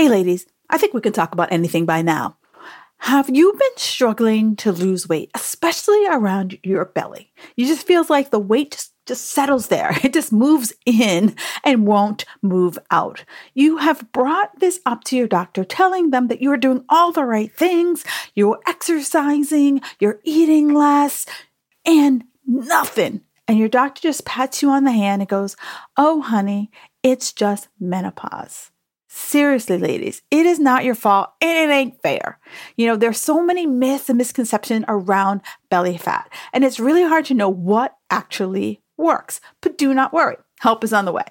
Hey, ladies, I think we can talk about anything by now. Have you been struggling to lose weight, especially around your belly? You just feels like the weight just, just settles there. It just moves in and won't move out. You have brought this up to your doctor, telling them that you are doing all the right things, you're exercising, you're eating less, and nothing. And your doctor just pats you on the hand and goes, Oh, honey, it's just menopause. Seriously, ladies, it is not your fault and it ain't fair. You know, there's so many myths and misconceptions around belly fat, and it's really hard to know what actually works. But do not worry, help is on the way.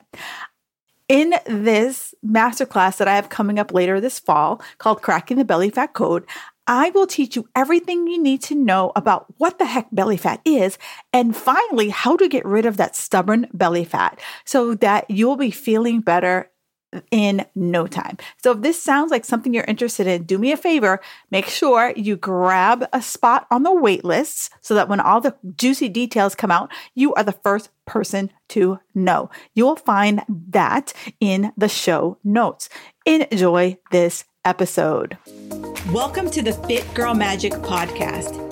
In this masterclass that I have coming up later this fall called Cracking the Belly Fat Code, I will teach you everything you need to know about what the heck belly fat is, and finally, how to get rid of that stubborn belly fat so that you'll be feeling better in no time. So if this sounds like something you're interested in, do me a favor, make sure you grab a spot on the wait list so that when all the juicy details come out, you are the first person to know. You will find that in the show notes. Enjoy this episode. Welcome to the Fit Girl Magic podcast.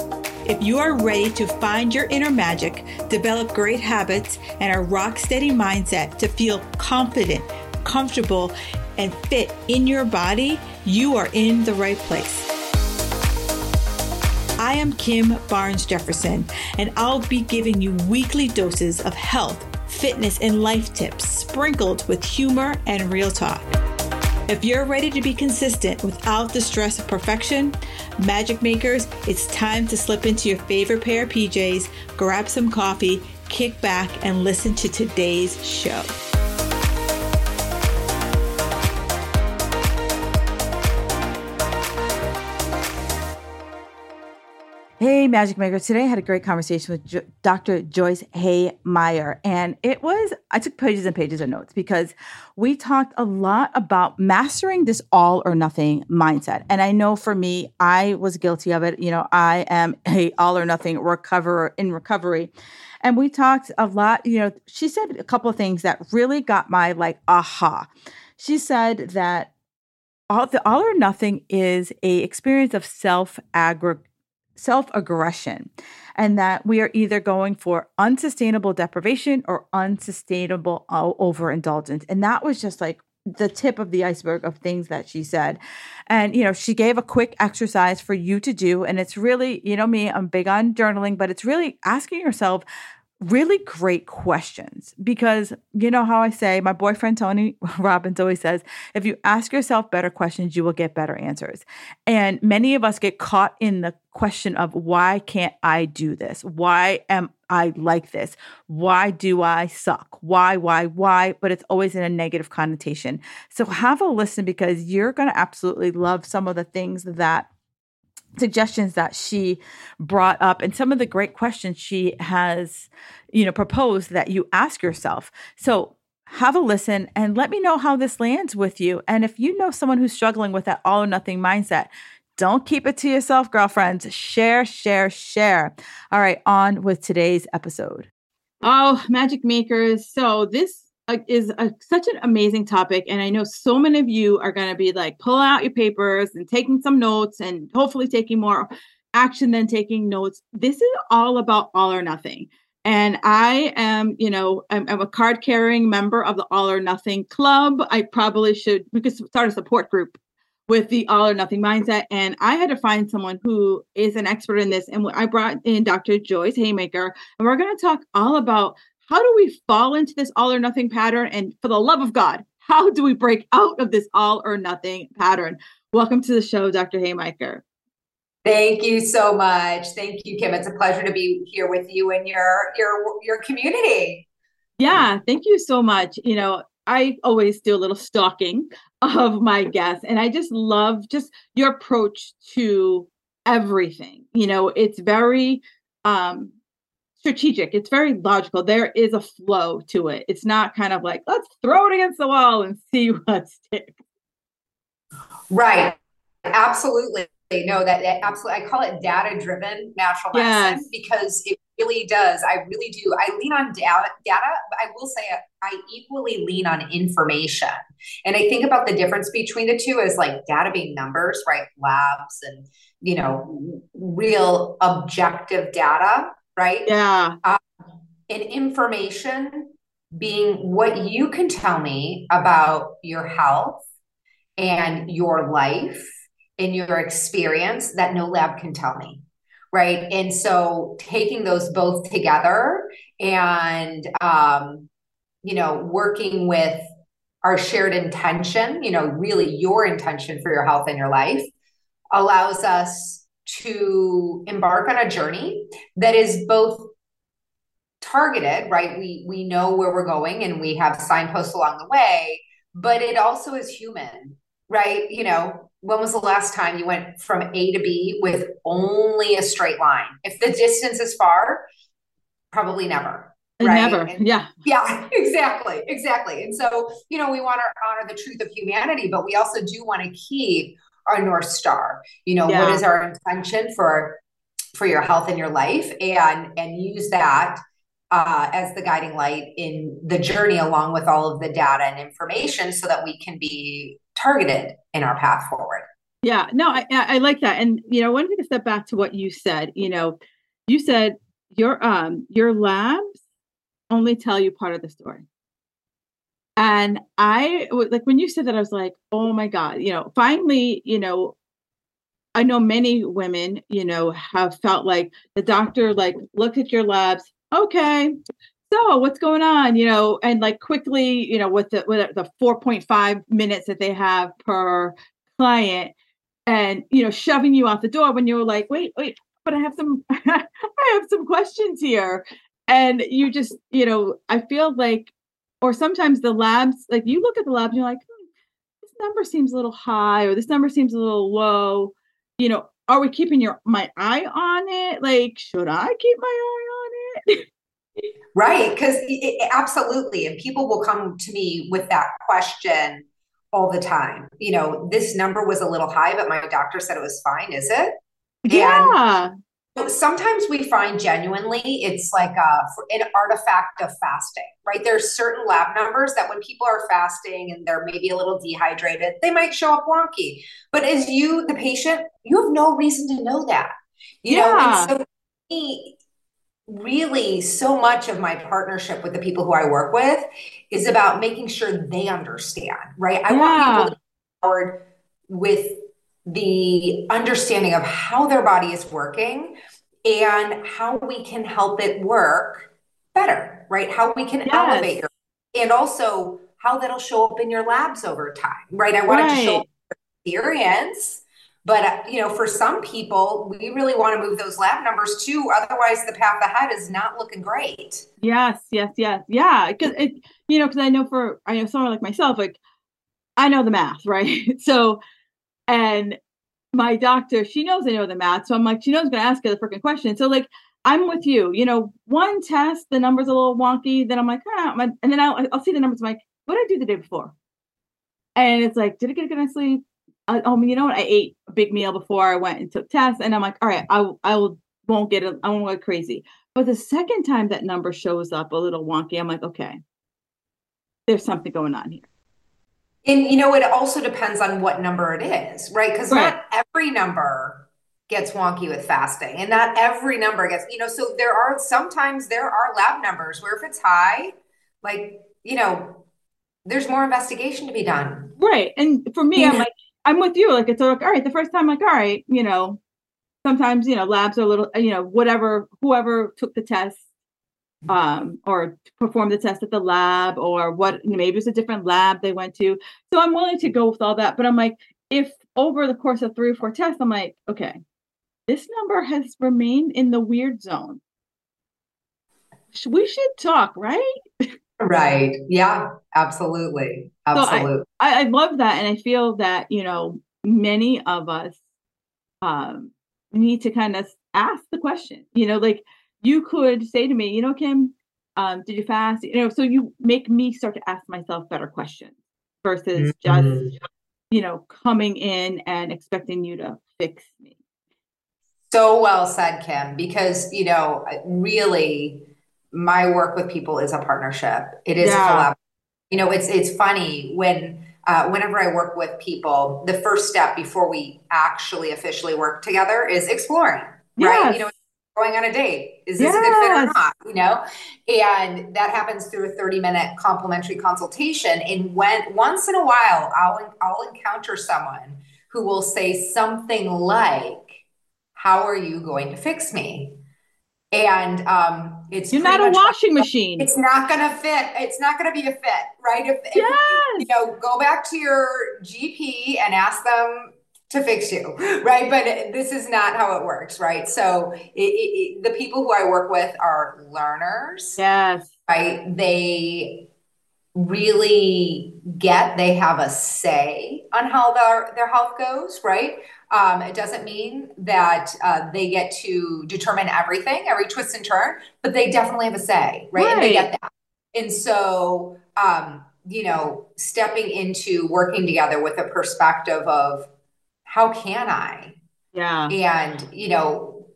If you are ready to find your inner magic, develop great habits, and a rock steady mindset to feel confident, comfortable, and fit in your body, you are in the right place. I am Kim Barnes Jefferson, and I'll be giving you weekly doses of health, fitness, and life tips sprinkled with humor and real talk. If you're ready to be consistent without the stress of perfection, magic makers, it's time to slip into your favorite pair of PJs, grab some coffee, kick back, and listen to today's show. Hey, Magic Maker. Today I had a great conversation with jo- Dr. Joyce Hay Meyer. And it was, I took pages and pages of notes because we talked a lot about mastering this all or nothing mindset. And I know for me, I was guilty of it. You know, I am a all or nothing recoverer in recovery. And we talked a lot, you know, she said a couple of things that really got my like aha. She said that all the all or nothing is a experience of self aggregation self aggression, and that we are either going for unsustainable deprivation or unsustainable overindulgence. And that was just like the tip of the iceberg of things that she said. And, you know, she gave a quick exercise for you to do. And it's really, you know, me, I'm big on journaling, but it's really asking yourself, really great questions because you know how I say, my boyfriend Tony Robbins always says, if you ask yourself better questions, you will get better answers. And many of us get caught in the question of why can't I do this? Why am I like this? Why do I suck? Why, why, why? But it's always in a negative connotation. So have a listen because you're going to absolutely love some of the things that suggestions that she brought up and some of the great questions she has you know proposed that you ask yourself. So have a listen and let me know how this lands with you. And if you know someone who's struggling with that all or nothing mindset don't keep it to yourself girlfriends. Share share share. All right on with today's episode. Oh magic makers. So this is a, such an amazing topic and i know so many of you are going to be like pulling out your papers and taking some notes and hopefully taking more action than taking notes. This is all about all or nothing and i am you know i'm, I'm a card carrying member of the all or nothing club. I probably should we could start a support group with the all or nothing mindset and i had to find someone who is an expert in this and i brought in dr joyce haymaker and we're going to talk all about how do we fall into this all or nothing pattern? And for the love of God, how do we break out of this all or nothing pattern? Welcome to the show, Dr. Haymaker. Thank you so much. Thank you, Kim. It's a pleasure to be here with you and your your your community. Yeah, thank you so much. You know, I always do a little stalking of my guests, and I just love just your approach to everything. You know, it's very um strategic. It's very logical. There is a flow to it. It's not kind of like, let's throw it against the wall and see what sticks. Right. Absolutely. No, that, that absolutely. I call it data driven natural medicine because it really does. I really do. I lean on data. Data. I will say I equally lean on information. And I think about the difference between the two is like data being numbers, right? Labs and you know real objective data, right? Yeah. Um, and information being what you can tell me about your health and your life and your experience that no lab can tell me right and so taking those both together and um, you know working with our shared intention you know really your intention for your health and your life allows us to embark on a journey that is both targeted right we we know where we're going and we have signposts along the way but it also is human right you know when was the last time you went from A to B with only a straight line? If the distance is far, probably never. Right? Never. And, yeah. Yeah, exactly. Exactly. And so, you know, we want to honor the truth of humanity, but we also do want to keep our North Star. You know, yeah. what is our intention for for your health and your life and and use that uh, as the guiding light in the journey along with all of the data and information so that we can be targeted in our path forward. Yeah, no, I, I like that. And, you know, I want to take a step back to what you said. You know, you said your um your labs only tell you part of the story. And I like when you said that, I was like, oh my God, you know, finally, you know, I know many women, you know, have felt like the doctor like looked at your labs, okay, so what's going on? you know and like quickly you know with the with the 4.5 minutes that they have per client and you know shoving you out the door when you're like wait wait but i have some i have some questions here. And you just you know i feel like or sometimes the labs like you look at the labs and you're like hmm, this number seems a little high or this number seems a little low you know are we keeping your my eye on it like should i keep my eye on it Right. Because absolutely. And people will come to me with that question all the time. You know, this number was a little high, but my doctor said it was fine. Is it? Yeah. And sometimes we find genuinely it's like a, an artifact of fasting, right? There's certain lab numbers that when people are fasting and they're maybe a little dehydrated, they might show up wonky. But as you, the patient, you have no reason to know that. You yeah. know, and so really so much of my partnership with the people who I work with is about making sure they understand, right? I yeah. want people to be empowered with the understanding of how their body is working and how we can help it work better, right? How we can yes. elevate your and also how that'll show up in your labs over time, right? I wanted right. to show experience but you know, for some people, we really want to move those lab numbers too. Otherwise, the path ahead is not looking great. Yes, yes, yes, yeah. Because it, you know, because I know for I know someone like myself, like I know the math, right? so, and my doctor, she knows I know the math, so I'm like, she knows I'm going to ask her the freaking question. So, like, I'm with you. You know, one test, the number's a little wonky. Then I'm like, ah, and then I'll, I'll see the numbers. I'm like, what did I do the day before? And it's like, did I get a good night's sleep? I, um, you know what? I ate a big meal before I went and took tests, and I'm like, all right, I I will won't get it. I won't go crazy. But the second time that number shows up a little wonky, I'm like, okay, there's something going on here. And you know, it also depends on what number it is, right? Because right. not every number gets wonky with fasting, and not every number gets, you know, so there are sometimes there are lab numbers where if it's high, like, you know, there's more investigation to be done. Right. And for me, I'm like, I'm with you. Like it's like, all right, the first time, like, all right, you know, sometimes, you know, labs are a little, you know, whatever, whoever took the test um or perform the test at the lab or what maybe it's a different lab they went to so i'm willing to go with all that but i'm like if over the course of three or four tests i'm like okay this number has remained in the weird zone we should talk right Right. Yeah, absolutely. Absolutely. So I, I, love that. And I feel that, you know, many of us um, need to kind of ask the question, you know, like you could say to me, you know, Kim, um, did you fast? You know, so you make me start to ask myself better questions versus mm-hmm. just, you know, coming in and expecting you to fix me. So well said, Kim, because, you know, really my work with people is a partnership. It is yeah. a collaboration. You know, it's it's funny when uh, whenever I work with people, the first step before we actually officially work together is exploring, yes. right? You know, going on a date. Is this yes. a good fit or not? You know, and that happens through a 30 minute complimentary consultation. And when once in a while, I'll I'll encounter someone who will say something like, "How are you going to fix me?" And um, it's you're not a washing like, machine. It's not going to fit. It's not going to be a fit, right? If, yes. If, you know, go back to your GP and ask them to fix you, right? But this is not how it works, right? So it, it, the people who I work with are learners. Yes. Right. They really get they have a say on how their their health goes, right? Um, it doesn't mean that uh, they get to determine everything, every twist and turn, but they definitely have a say, right? right. And they get that. And so, um, you know, stepping into working together with a perspective of how can I? Yeah. And, you know,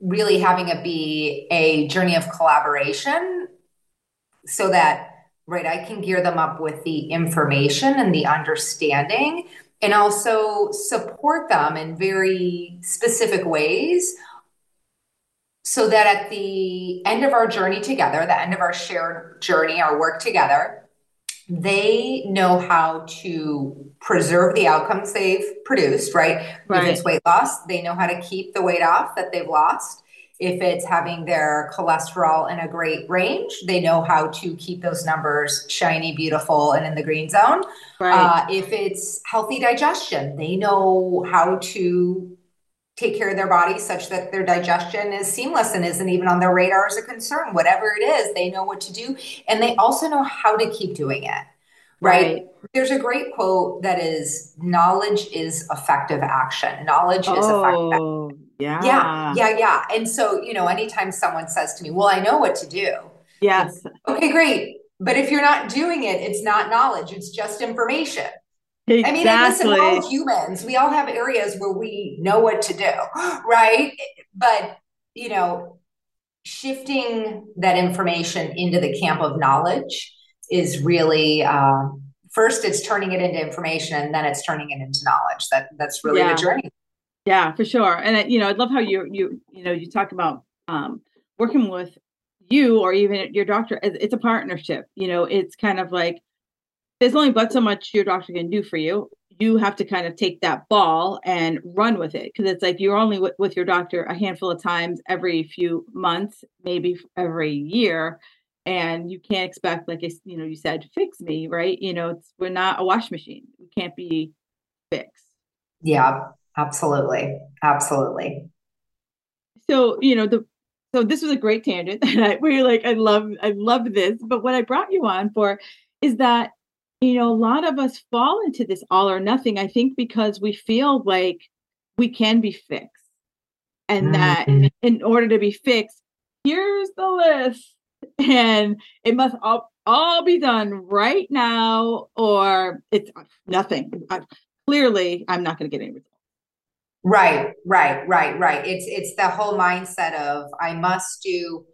really having it be a journey of collaboration so that, right, I can gear them up with the information and the understanding and also support them in very specific ways so that at the end of our journey together, the end of our shared journey, our work together, they know how to preserve the outcomes they've produced, right? right? If it's weight loss, they know how to keep the weight off that they've lost. If it's having their cholesterol in a great range, they know how to keep those numbers shiny, beautiful, and in the green zone. Right. Uh, if it's healthy digestion, they know how to take care of their body such that their digestion is seamless and isn't even on their radar as a concern. Whatever it is, they know what to do. And they also know how to keep doing it. Right? right. There's a great quote that is knowledge is effective action. Knowledge is effective oh. Yeah. Yeah. Yeah. Yeah. And so, you know, anytime someone says to me, well, I know what to do. Yes. Okay, great. But if you're not doing it, it's not knowledge, it's just information. Exactly. I mean, I listen, we're all humans. We all have areas where we know what to do, right? But, you know, shifting that information into the camp of knowledge is really, uh, first it's turning it into information and then it's turning it into knowledge. That That's really yeah. the journey. Yeah, for sure. And you know, I love how you you you know you talk about um, working with you or even your doctor. It's a partnership. You know, it's kind of like there's only but so much your doctor can do for you. You have to kind of take that ball and run with it because it's like you're only with, with your doctor a handful of times every few months, maybe every year, and you can't expect, like you know, you said, fix me, right? You know, it's we're not a wash machine. We can't be fixed. Yeah, Absolutely. Absolutely. So, you know, the so this was a great tangent and I we like I love I love this, but what I brought you on for is that you know, a lot of us fall into this all or nothing I think because we feel like we can be fixed. And that mm-hmm. in order to be fixed, here's the list and it must all all be done right now or it's nothing. I, clearly I'm not going to get any results. Right, right, right, right. It's it's the whole mindset of I must do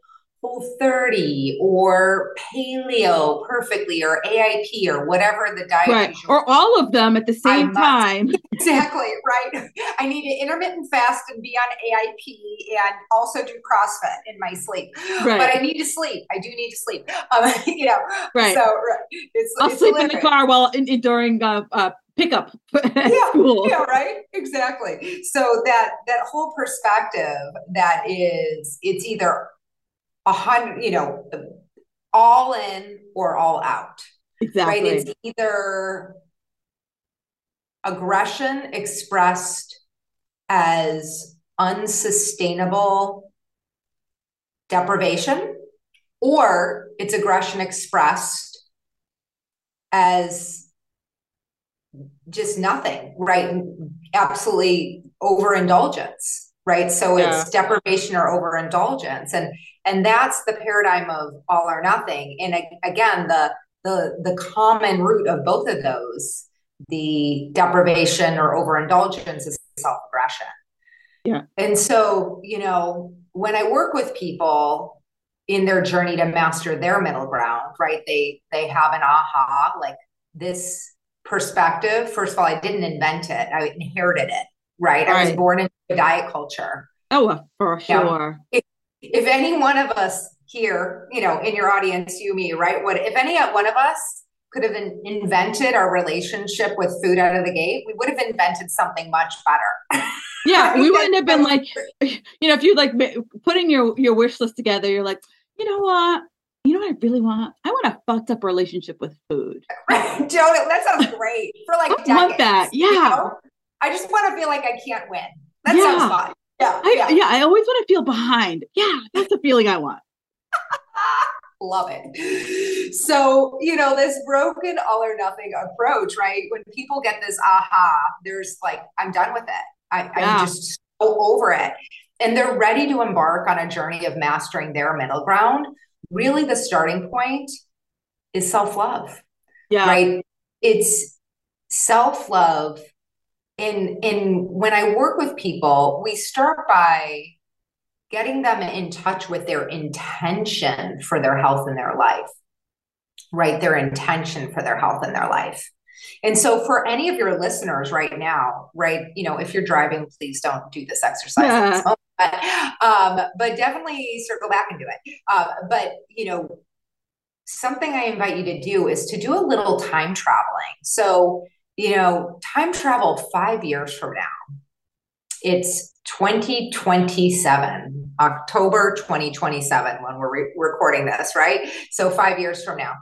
whole 30 or paleo perfectly or AIP or whatever the diet right. or all of them at the same time. exactly, right. I need to intermittent fast and be on AIP and also do CrossFit in my sleep. Right. But I need to sleep. I do need to sleep. Um, you know, right. So right. It's, I'll it's sleep in the car while in, in, during uh, uh, pickup yeah, school. Yeah, right. Exactly. So that that whole perspective that is it's either a hundred, you know, all in or all out. Exactly. Right. It's either aggression expressed as unsustainable deprivation, or it's aggression expressed as just nothing, right? Absolutely overindulgence, right? So yeah. it's deprivation or overindulgence. And and that's the paradigm of all or nothing. And again, the the the common root of both of those, the deprivation or overindulgence is self-aggression. Yeah. And so, you know, when I work with people in their journey to master their middle ground, right? They they have an aha, like this perspective. First of all, I didn't invent it. I inherited it, right? right. I was born into a diet culture. Oh, for sure. If, if any one of us here, you know, in your audience, you, me, right? What if any one of us could have in, invented our relationship with food out of the gate, we would have invented something much better. Yeah, we wouldn't have been like, you know, if you like putting your your wish list together, you're like, you know what? You know what I really want? I want a fucked up relationship with food. Right, Joe, that sounds great for like. I decades, want that. Yeah. You know? I just want to feel like I can't win. That yeah. sounds fun. Yeah, I, yeah. yeah. I always want to feel behind. Yeah, that's the feeling I want. Love it. So, you know, this broken all or nothing approach, right? When people get this aha, there's like, I'm done with it. I, yeah. I'm just so over it. And they're ready to embark on a journey of mastering their middle ground. Really, the starting point is self love. Yeah. Right. It's self love. In, in when I work with people, we start by getting them in touch with their intention for their health and their life, right? Their intention for their health and their life. And so, for any of your listeners right now, right, you know, if you're driving, please don't do this exercise. Yeah. But, um, but definitely circle back and do it. Uh, but, you know, something I invite you to do is to do a little time traveling. So, you know, time travel five years from now. It's 2027, October 2027, when we're re- recording this, right? So, five years from now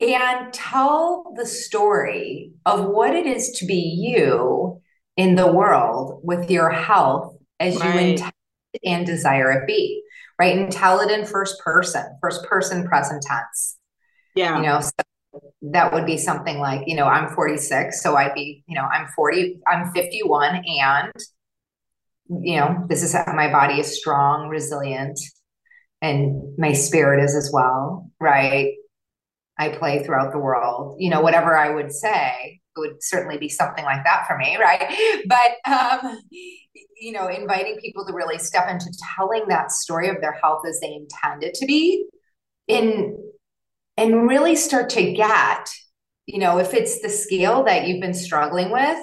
and tell the story of what it is to be you in the world with your health as right. you intend and desire it be right and tell it in first person first person present tense yeah you know so that would be something like you know i'm 46 so i'd be you know i'm 40 i'm 51 and you know this is how my body is strong resilient and my spirit is as well right I play throughout the world. You know, whatever I would say it would certainly be something like that for me, right? But um, you know, inviting people to really step into telling that story of their health as they intend it to be, in and really start to get, you know, if it's the scale that you've been struggling with,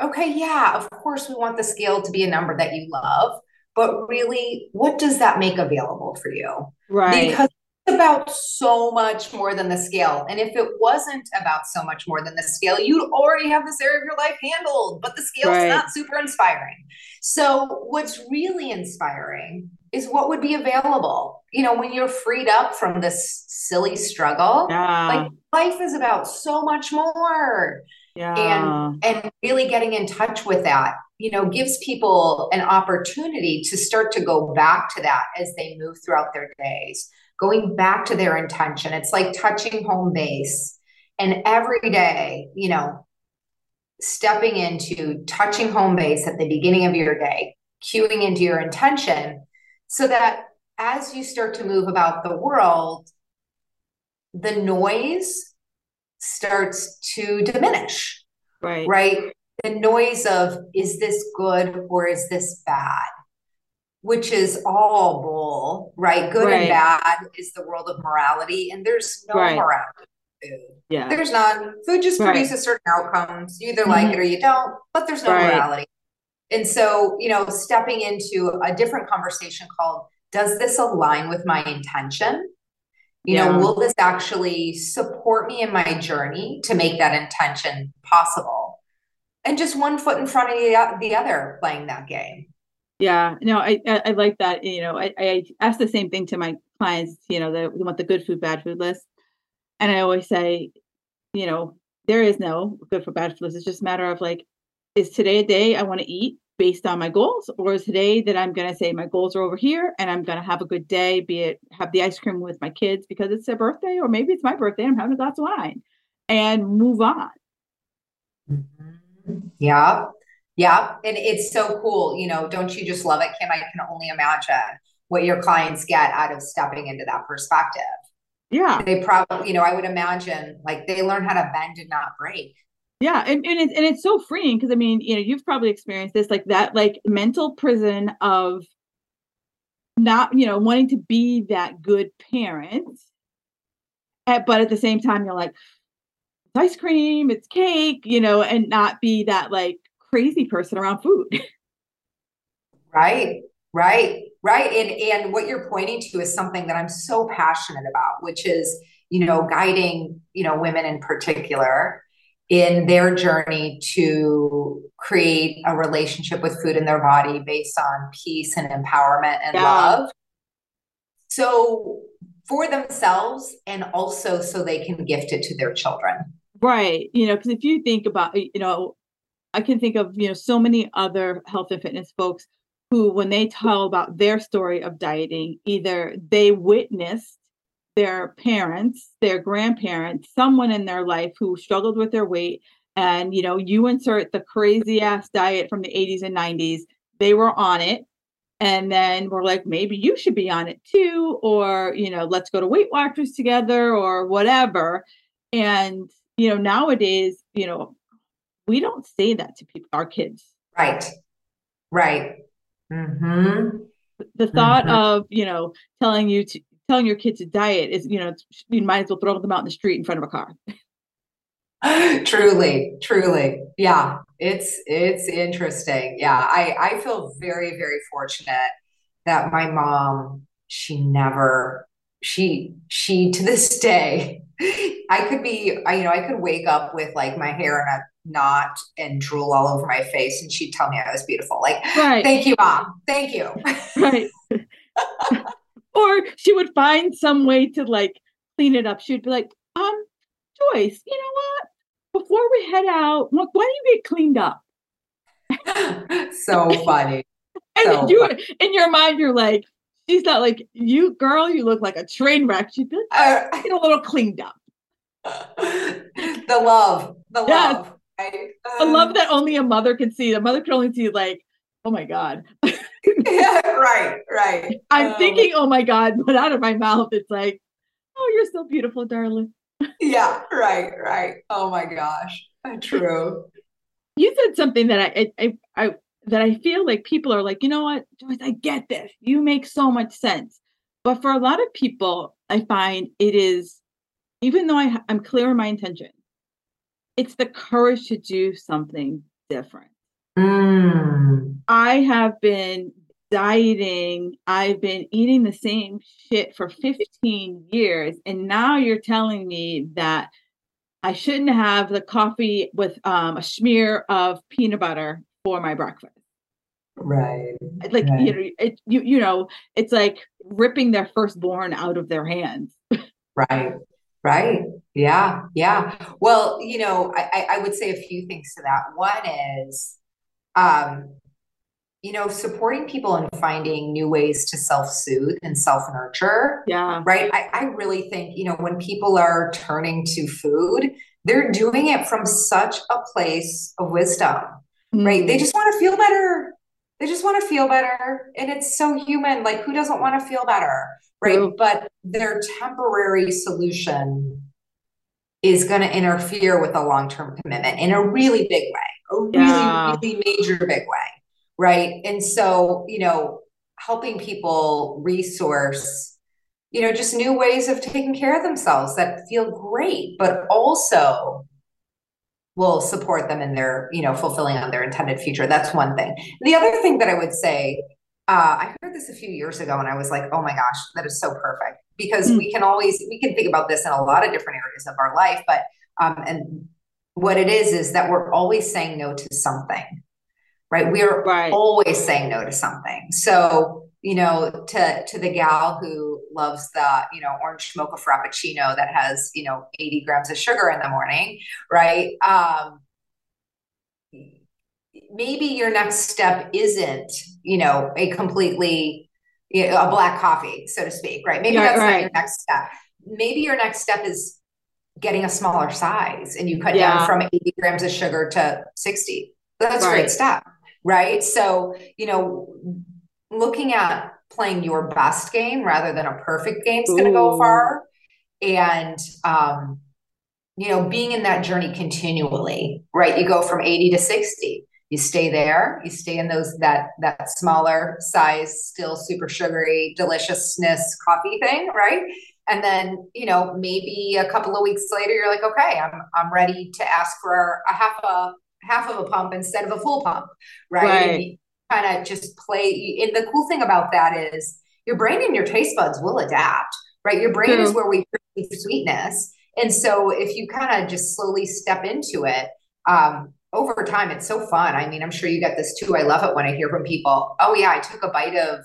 okay, yeah, of course we want the scale to be a number that you love, but really, what does that make available for you? Right. Because it's about so much more than the scale. And if it wasn't about so much more than the scale, you'd already have this area of your life handled, but the scale right. not super inspiring. So, what's really inspiring is what would be available. You know, when you're freed up from this silly struggle, yeah. like life is about so much more. Yeah. And and really getting in touch with that, you know, gives people an opportunity to start to go back to that as they move throughout their days going back to their intention. It's like touching home base. And every day, you know, stepping into touching home base at the beginning of your day, cueing into your intention so that as you start to move about the world, the noise starts to diminish. Right. Right. The noise of is this good or is this bad? which is all bull, right? Good right. and bad is the world of morality, and there's no right. morality. Food. Yeah. There's none. Food just right. produces certain outcomes. You either mm-hmm. like it or you don't, but there's no morality. And so, you know, stepping into a different conversation called Does this align with my intention? You yeah. know, will this actually support me in my journey to make that intention possible? And just one foot in front of the other playing that game. Yeah, no, I, I, I like that. You know, I, I ask the same thing to my clients. You know, they want the good food, bad food list, and I always say, you know, there is no good for bad food list. It's just a matter of like, is today a day I want to eat based on my goals, or is today that I'm going to say my goals are over here and I'm going to have a good day, be it have the ice cream with my kids because it's their birthday, or maybe it's my birthday, I'm having a glass of wine, and move on. Mm-hmm. Yeah, yeah. And it's so cool. You know, don't you just love it, Kim? I can only imagine what your clients get out of stepping into that perspective. Yeah. They probably, you know, I would imagine like they learn how to bend and not break. Yeah, and and it's and it's so freeing because I mean, you know, you've probably experienced this like that, like mental prison of not, you know, wanting to be that good parent, eh, but at the same time, you're like, it's ice cream, it's cake, you know, and not be that like crazy person around food. Right, right, right. And and what you're pointing to is something that I'm so passionate about, which is, you know, guiding, you know, women in particular in their journey to create a relationship with food in their body based on peace and empowerment and yeah. love. So for themselves and also so they can gift it to their children. Right. You know, because if you think about, you know, I can think of, you know, so many other health and fitness folks who, when they tell about their story of dieting, either they witnessed their parents, their grandparents, someone in their life who struggled with their weight. And, you know, you insert the crazy ass diet from the 80s and 90s, they were on it. And then we're like, maybe you should be on it too, or, you know, let's go to Weight Watchers together or whatever. And, you know, nowadays, you know, we don't say that to people, our kids. Right. Right. Mm-hmm. The thought mm-hmm. of, you know, telling you to telling your kids to diet is, you know, you might as well throw them out in the street in front of a car. truly, truly. Yeah. It's it's interesting. Yeah. I, I feel very, very fortunate that my mom, she never she she to this day i could be I, you know i could wake up with like my hair in a knot and drool all over my face and she'd tell me i was beautiful like right. thank you mom thank you right or she would find some way to like clean it up. She'd be like, um, Joyce, you know what? Before we head out, why don't you get cleaned up? so funny. and so you funny. in your mind, you're like, she's not like, you girl, you look like a train wreck. She'd be like, uh, get a little cleaned up. the love, the yes. love. I, um, love that only a mother can see. A mother can only see like, oh my God. yeah, right, right. I'm um, thinking, oh my God, but out of my mouth, it's like, oh, you're so beautiful, darling. yeah, right, right. Oh my gosh, true. You said something that I, I, I, that I feel like people are like, you know what, Joyce, I get this. You make so much sense. But for a lot of people, I find it is, even though I, I'm clear in my intention, it's the courage to do something different. Mm. I have been dieting. I've been eating the same shit for 15 years. And now you're telling me that I shouldn't have the coffee with um, a smear of peanut butter for my breakfast. Right. Like, right. you know, it, you, you know, it's like ripping their firstborn out of their hands. right. Right. Yeah. Yeah. Well, you know, I, I would say a few things to that. One is, um, you know, supporting people and finding new ways to self soothe and self nurture. Yeah. Right. I, I really think, you know, when people are turning to food, they're doing it from such a place of wisdom, mm-hmm. right? They mm. just want to feel better. They just want to feel better. And it's so human. Like, who doesn't want to feel better? Right. True. But their temporary solution is going to interfere with a long term commitment in a really big way a really, yeah. really major big way. Right. And so, you know, helping people resource, you know, just new ways of taking care of themselves that feel great, but also will support them in their, you know, fulfilling on their intended future. That's one thing. The other thing that I would say, uh, I heard this a few years ago and I was like, oh my gosh, that is so perfect because mm. we can always, we can think about this in a lot of different areas of our life, but, um, and what it is is that we're always saying no to something right? We're right. always saying no to something. So you know to to the gal who loves the you know orange mocha frappuccino that has you know 80 grams of sugar in the morning right? Um maybe your next step isn't you know a completely you know, a black coffee so to speak right? Maybe that's right. not your next step. Maybe your next step is getting a smaller size and you cut yeah. down from 80 grams of sugar to 60 that's right. great stuff, right so you know looking at playing your best game rather than a perfect game is going to go far and um you know, being in that journey continually, right? You go from 80 to 60. You stay there, you stay in those that that smaller size, still super sugary deliciousness coffee thing, right? And then, you know, maybe a couple of weeks later, you're like, okay, I'm I'm ready to ask for a half a half of a pump instead of a full pump, right? right. Kind of just play. And the cool thing about that is your brain and your taste buds will adapt, right? Your brain True. is where we perceive sweetness. And so if you kind of just slowly step into it, um, over time, it's so fun. I mean, I'm sure you get this too. I love it when I hear from people, oh, yeah, I took a bite of,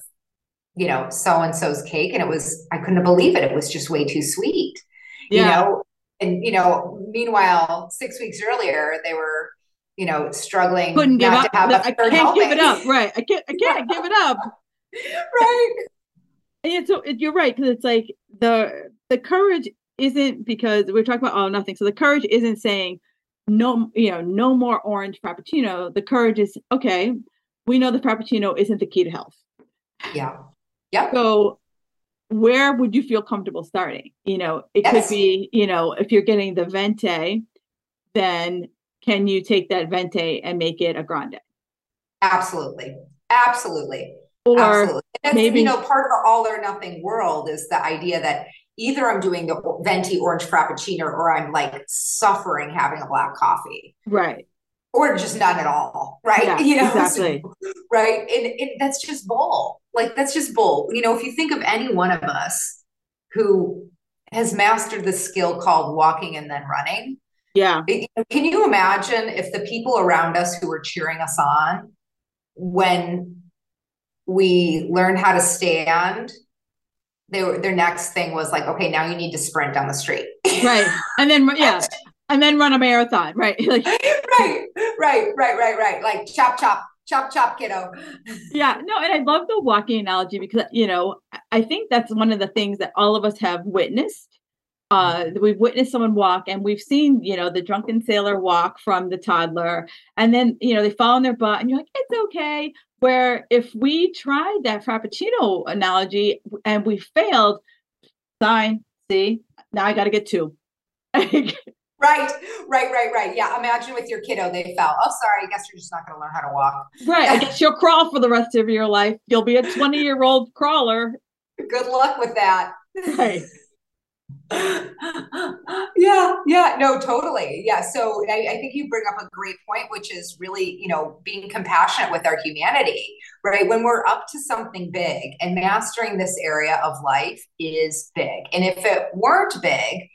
you know, so and so's cake and it was, I couldn't believe it. It was just way too sweet, yeah. you know? And, you know, meanwhile, six weeks earlier, they were, you know, struggling. Couldn't give up. I can't helping. give it up. Right. I can't, I can't give it up. right. And so you're right. Cause it's like the, the courage isn't because we're talking about all nothing. So the courage isn't saying, no, you know, no more orange frappuccino. The courage is okay. We know the frappuccino isn't the key to health. Yeah. Yeah. So where would you feel comfortable starting? You know, it yes. could be, you know, if you're getting the venti, then can you take that venti and make it a grande? Absolutely. Absolutely. Or Absolutely. maybe you know, part of the all or nothing world is the idea that either I'm doing the venti orange frappuccino or I'm like suffering having a black coffee. Right. Or just none at all. Right. Yeah, you know, exactly. right. And, and that's just bull. Like that's just bull. You know, if you think of any one of us who has mastered the skill called walking and then running. Yeah. It, can you imagine if the people around us who were cheering us on when we learned how to stand they were their next thing was like, okay, now you need to sprint down the street. right. And then yeah. And then run a marathon. Right. like right, right, right, right, right. Like chop chop, chop chop kiddo. yeah. No, and I love the walking analogy because you know, I think that's one of the things that all of us have witnessed. Uh, we've witnessed someone walk and we've seen, you know, the drunken sailor walk from the toddler and then, you know, they fall on their butt and you're like, it's okay. Where if we tried that Frappuccino analogy and we failed, sign, see, now I got to get two. right, right, right, right. Yeah. Imagine with your kiddo, they fell. Oh, sorry. I guess you're just not going to learn how to walk. Right. I guess you'll crawl for the rest of your life. You'll be a 20 year old crawler. Good luck with that. Right. yeah, yeah, no, totally. Yeah. So I, I, think you bring up a great point, which is really, you know, being compassionate with our humanity, right? When we're up to something big and mastering this area of life is big. And if it weren't big,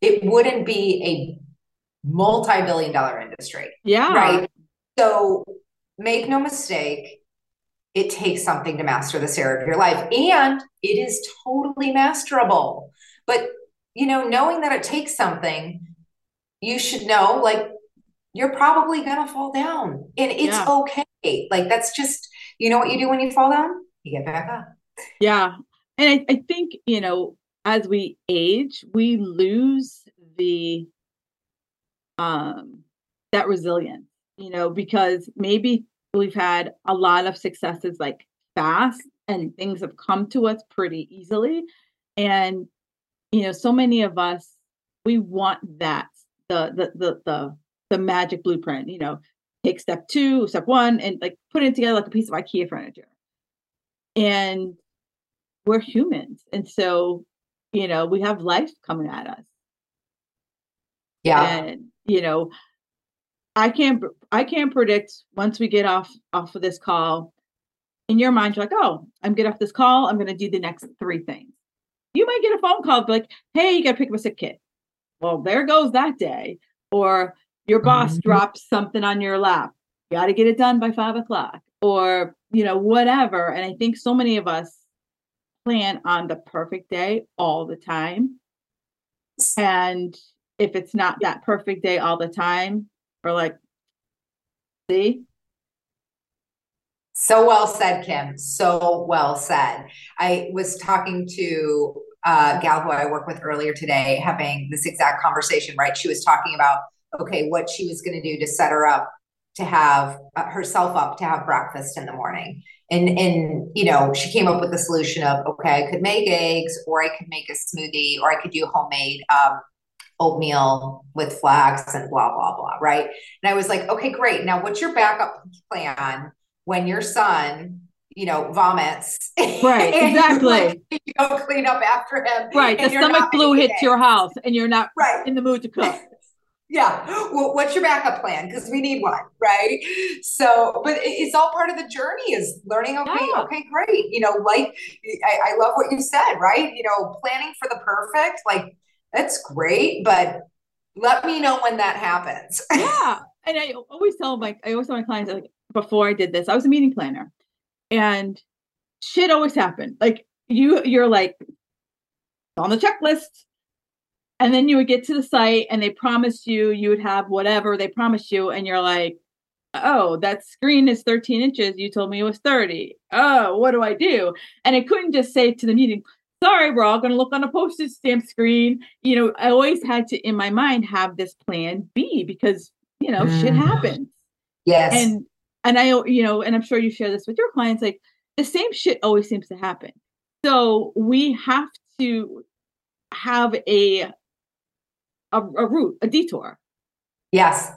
it wouldn't be a multi billion dollar industry. Yeah. Right. So make no mistake, it takes something to master this area of your life. And it is totally masterable. But you know, knowing that it takes something, you should know like you're probably gonna fall down. And it's yeah. okay. Like that's just, you know what you do when you fall down? You get back up. Yeah. And I, I think, you know, as we age, we lose the um that resilience, you know, because maybe we've had a lot of successes like fast and things have come to us pretty easily. And you know, so many of us we want that the the the the the magic blueprint. You know, take step two, step one, and like put it together like a piece of IKEA furniture. And we're humans, and so you know we have life coming at us. Yeah, and you know, I can't I can't predict once we get off off of this call. In your mind, you're like, oh, I'm get off this call. I'm going to do the next three things you might get a phone call like, hey, you got to pick up a sick kid. Well, there goes that day. Or your boss mm-hmm. drops something on your lap. You got to get it done by five o'clock or, you know, whatever. And I think so many of us plan on the perfect day all the time. And if it's not that perfect day all the time, we're like, see, so well said, Kim. So well said. I was talking to a gal who I work with earlier today, having this exact conversation, right? She was talking about, okay, what she was going to do to set her up to have uh, herself up to have breakfast in the morning. And, and, you know, she came up with the solution of, okay, I could make eggs or I could make a smoothie or I could do homemade um, oatmeal with flax and blah, blah, blah. Right. And I was like, okay, great. Now, what's your backup plan when your son, you know, vomits? Right. exactly. You, you, go clean up after him. Right. The stomach flu hits your house and you're not right. in the mood to cook. yeah. Well, what's your backup plan? Because we need one right? So but it's all part of the journey is learning okay yeah. okay great. You know like I, I love what you said right? You know planning for the perfect like that's great but let me know when that happens. Yeah. And i always tell my i always tell my clients like before i did this i was a meeting planner. And shit always happened. Like you you're like on the checklist and then you would get to the site and they promised you you would have whatever they promised you and you're like oh that screen is 13 inches. You told me it was 30 oh what do i do? And i couldn't just say to the meeting sorry we're all going to look on a postage stamp screen. You know i always had to in my mind have this plan b because you know mm. shit happens. Yes. And and i you know and i'm sure you share this with your clients like the same shit always seems to happen. So we have to have a a, a route, a detour. Yes.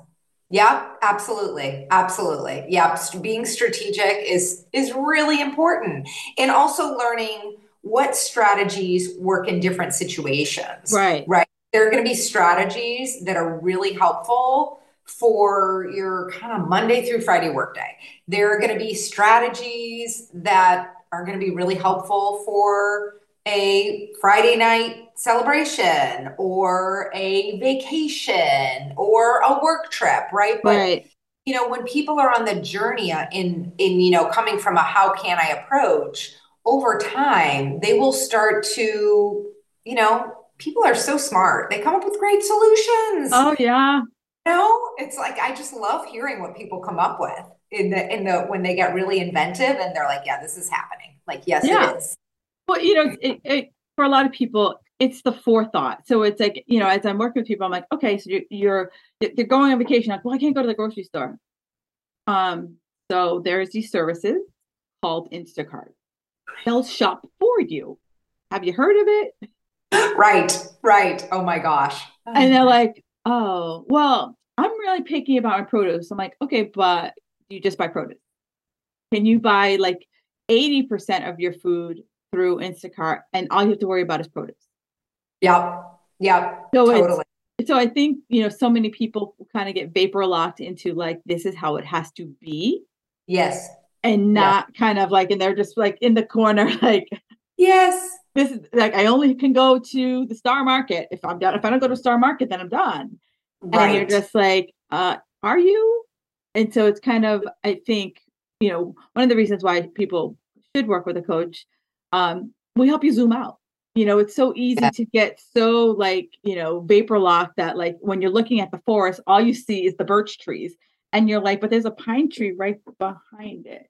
Yep, absolutely. Absolutely. Yep. Being strategic is is really important. And also learning what strategies work in different situations. Right. Right. There are going to be strategies that are really helpful for your kind of Monday through Friday workday. There are going to be strategies that are going to be really helpful for a Friday night celebration or a vacation or a work trip, right? But right. you know, when people are on the journey in in you know coming from a how can I approach over time, they will start to, you know, people are so smart. They come up with great solutions. Oh yeah. You know, it's like I just love hearing what people come up with in the in the when they get really inventive and they're like, yeah, this is happening. Like, yes, yeah. it is. Well, you know, it, it, for a lot of people, it's the forethought. So it's like, you know, as I'm working with people, I'm like, okay, so you're, you're they're going on vacation. Like, well, I can't go to the grocery store. Um, so there's these services called Instacart. They'll shop for you. Have you heard of it? Right, right. Oh my gosh. And they're like, oh, well, I'm really picky about my produce. I'm like, okay, but you just buy produce. Can you buy like 80% of your food through Instacart, and all you have to worry about is produce. Yep. Yep. So totally. So I think you know so many people kind of get vapor locked into like this is how it has to be. Yes. And not yes. kind of like, and they're just like in the corner, like yes. This is like I only can go to the Star Market if I'm done. If I don't go to Star Market, then I'm done. Right. And you're just like, uh, are you? And so it's kind of, I think, you know, one of the reasons why people should work with a coach um, we help you zoom out. You know, it's so easy yeah. to get so like, you know, vapor locked that like when you're looking at the forest, all you see is the birch trees. And you're like, but there's a pine tree right behind it.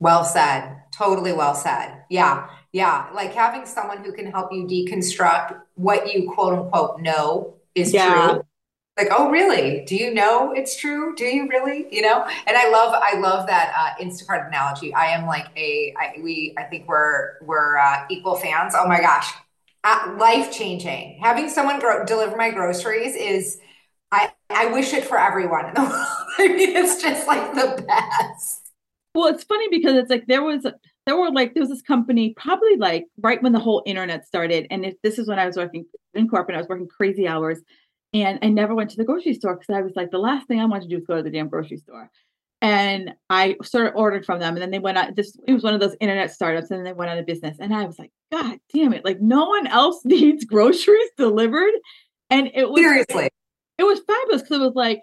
Well said. Totally well said. Yeah. Yeah. Like having someone who can help you deconstruct what you quote unquote know is yeah. true like oh really? Do you know it's true? Do you really? You know? And i love i love that uh, instacart analogy. I am like a I, we i think we're we're uh, equal fans. Oh my gosh. Uh, life changing having someone gro- deliver my groceries is i i wish it for everyone in the world. I mean it's just like the best. Well it's funny because it's like there was there were like there was this company probably like right when the whole internet started. And if this is when i was working in corporate i was working crazy hours and I never went to the grocery store because I was like, the last thing I want to do is go to the damn grocery store. And I sort of ordered from them. And then they went out, this it was one of those internet startups, and then they went out of business. And I was like, God damn it. Like no one else needs groceries delivered. And it was seriously, it was fabulous because it was like,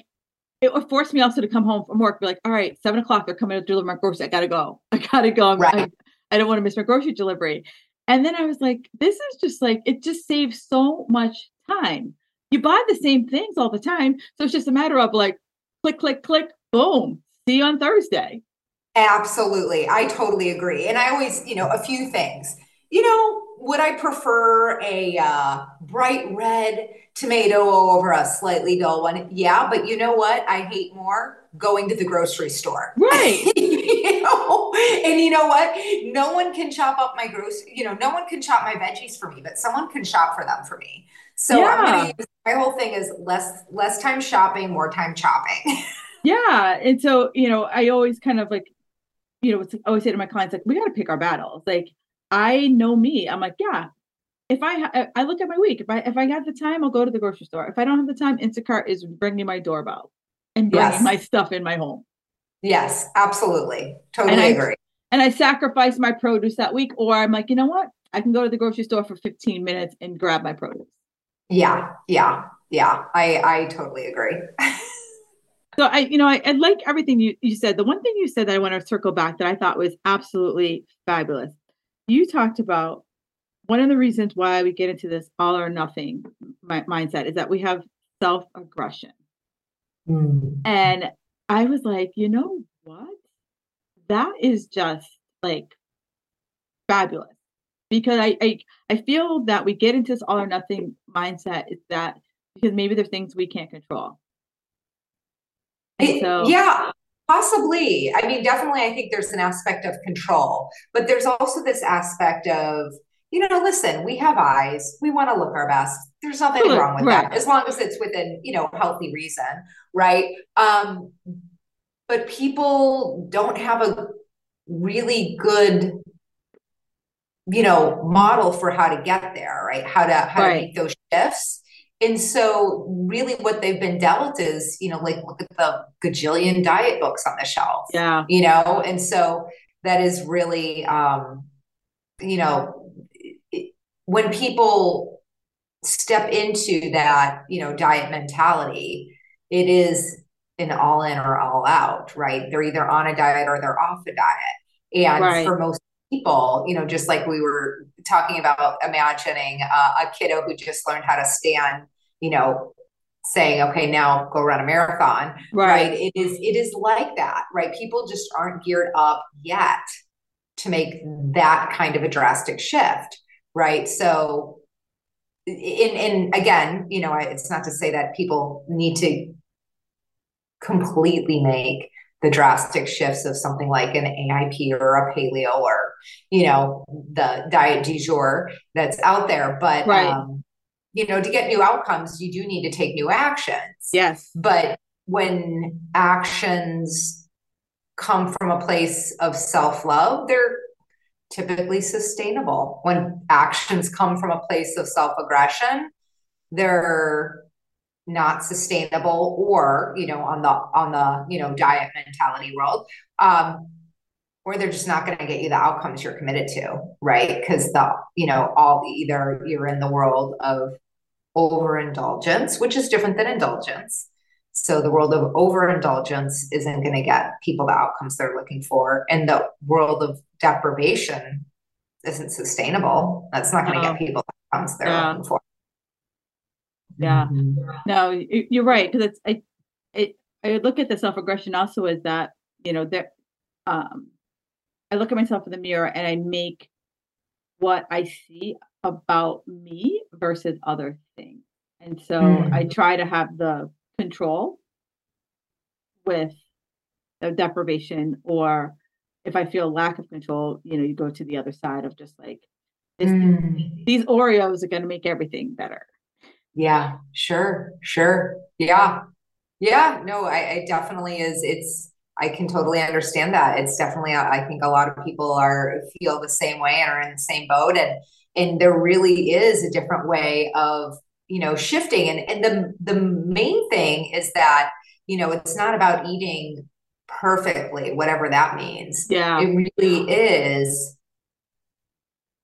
it forced me also to come home from work, be like, all right, seven o'clock, they're coming to deliver my groceries. I gotta go. I gotta go. Right. I, I don't want to miss my grocery delivery. And then I was like, this is just like, it just saves so much time you buy the same things all the time. So it's just a matter of like click, click, click, boom. See you on Thursday. Absolutely. I totally agree. And I always, you know, a few things. You know, would I prefer a uh, bright red tomato over a slightly dull one? Yeah, but you know what? I hate more going to the grocery store. Right. you know? And you know what? No one can chop up my grocery, you know, no one can chop my veggies for me, but someone can shop for them for me. So yeah. use, my whole thing is less less time shopping, more time chopping. yeah, and so you know, I always kind of like, you know, I always say to my clients like, we got to pick our battles. Like, I know me. I'm like, yeah. If I ha- I look at my week, if I if I got the time, I'll go to the grocery store. If I don't have the time, Instacart is bringing my doorbell and bringing yes. my stuff in my home. Yes, absolutely, totally and agree. I, and I sacrifice my produce that week, or I'm like, you know what? I can go to the grocery store for 15 minutes and grab my produce. Yeah, yeah, yeah. I I totally agree. so I, you know, I, I like everything you, you said. The one thing you said that I want to circle back that I thought was absolutely fabulous. You talked about one of the reasons why we get into this all or nothing mindset is that we have self aggression. Mm. And I was like, you know what? That is just like fabulous because I, I I feel that we get into this all or nothing mindset is that because maybe there's things we can't control. It, so, yeah, possibly. I mean, definitely, I think there's an aspect of control, but there's also this aspect of you know, listen, we have eyes. We want to look our best. There's nothing wrong with right. that, as long as it's within you know healthy reason, right? Um, but people don't have a really good you know model for how to get there right? How to how right. to make those shifts. And so really what they've been dealt is you know like look at the gajillion diet books on the shelf. Yeah. You know? And so that is really um you know when people step into that you know diet mentality it is an all in or all out right? They're either on a diet or they're off a diet. And right. for most people, you know, just like we were talking about imagining uh, a kiddo who just learned how to stand, you know, saying, okay, now go run a marathon, right. right? It is, it is like that, right? People just aren't geared up yet to make that kind of a drastic shift, right? So, in, in again, you know, it's not to say that people need to completely make the drastic shifts of something like an AIP or a paleo or, you know, the diet du jour that's out there. But, right. um, you know, to get new outcomes, you do need to take new actions. Yes. But when actions come from a place of self love, they're typically sustainable. When actions come from a place of self aggression, they're not sustainable or you know on the on the you know diet mentality world um or they're just not going to get you the outcomes you're committed to right? Because the you know all either you're in the world of overindulgence which is different than indulgence. So the world of overindulgence isn't going to get people the outcomes they're looking for and the world of deprivation isn't sustainable. That's not going to get people the outcomes they're looking for yeah. Mm-hmm. No, you're right because it's I, it I look at the self aggression also as that you know that um I look at myself in the mirror and I make what I see about me versus other things, and so mm. I try to have the control with the deprivation or if I feel lack of control, you know, you go to the other side of just like this, mm. these Oreos are going to make everything better. Yeah, sure, sure. Yeah. Yeah, no, I, I definitely is. It's, I can totally understand that. It's definitely, uh, I think a lot of people are feel the same way and are in the same boat. And, and there really is a different way of, you know, shifting. And, and the, the main thing is that, you know, it's not about eating perfectly, whatever that means. Yeah. It really is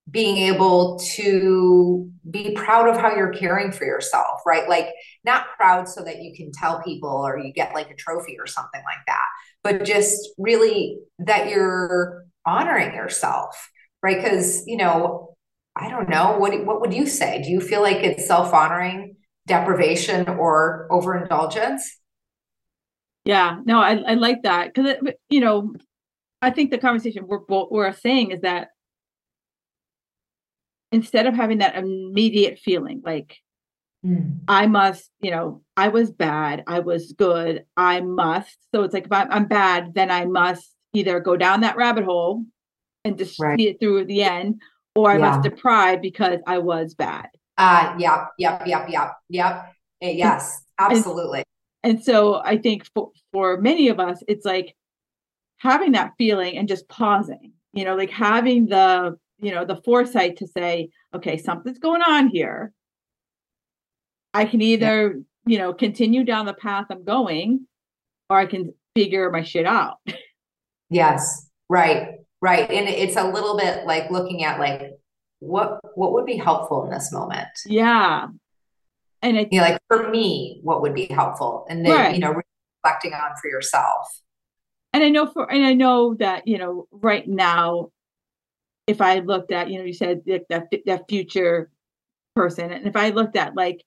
being able to be proud of how you're caring for yourself, right? Like, not proud so that you can tell people or you get like a trophy or something like that, but just really that you're honoring yourself, right? Because, you know, I don't know, what, what would you say? Do you feel like it's self honoring, deprivation, or overindulgence? Yeah, no, I, I like that because, you know, I think the conversation we're both we're saying is that instead of having that immediate feeling like mm. I must, you know, I was bad, I was good, I must. So it's like if I'm, I'm bad, then I must either go down that rabbit hole and just right. see it through the end, or I yeah. must deprive because I was bad. Uh, yep, yep, yep, yep, yep. Eh, yes, absolutely. And, and so I think for, for many of us, it's like having that feeling and just pausing, you know, like having the, you know, the foresight to say, okay, something's going on here. I can either, yeah. you know, continue down the path I'm going or I can figure my shit out. Yes, right, right. And it's a little bit like looking at like what what would be helpful in this moment. Yeah. And it's you know, like for me, what would be helpful? And then, right. you know, reflecting on for yourself. And I know for and I know that, you know, right now, if I looked at, you know, you said that that future person, and if I looked at like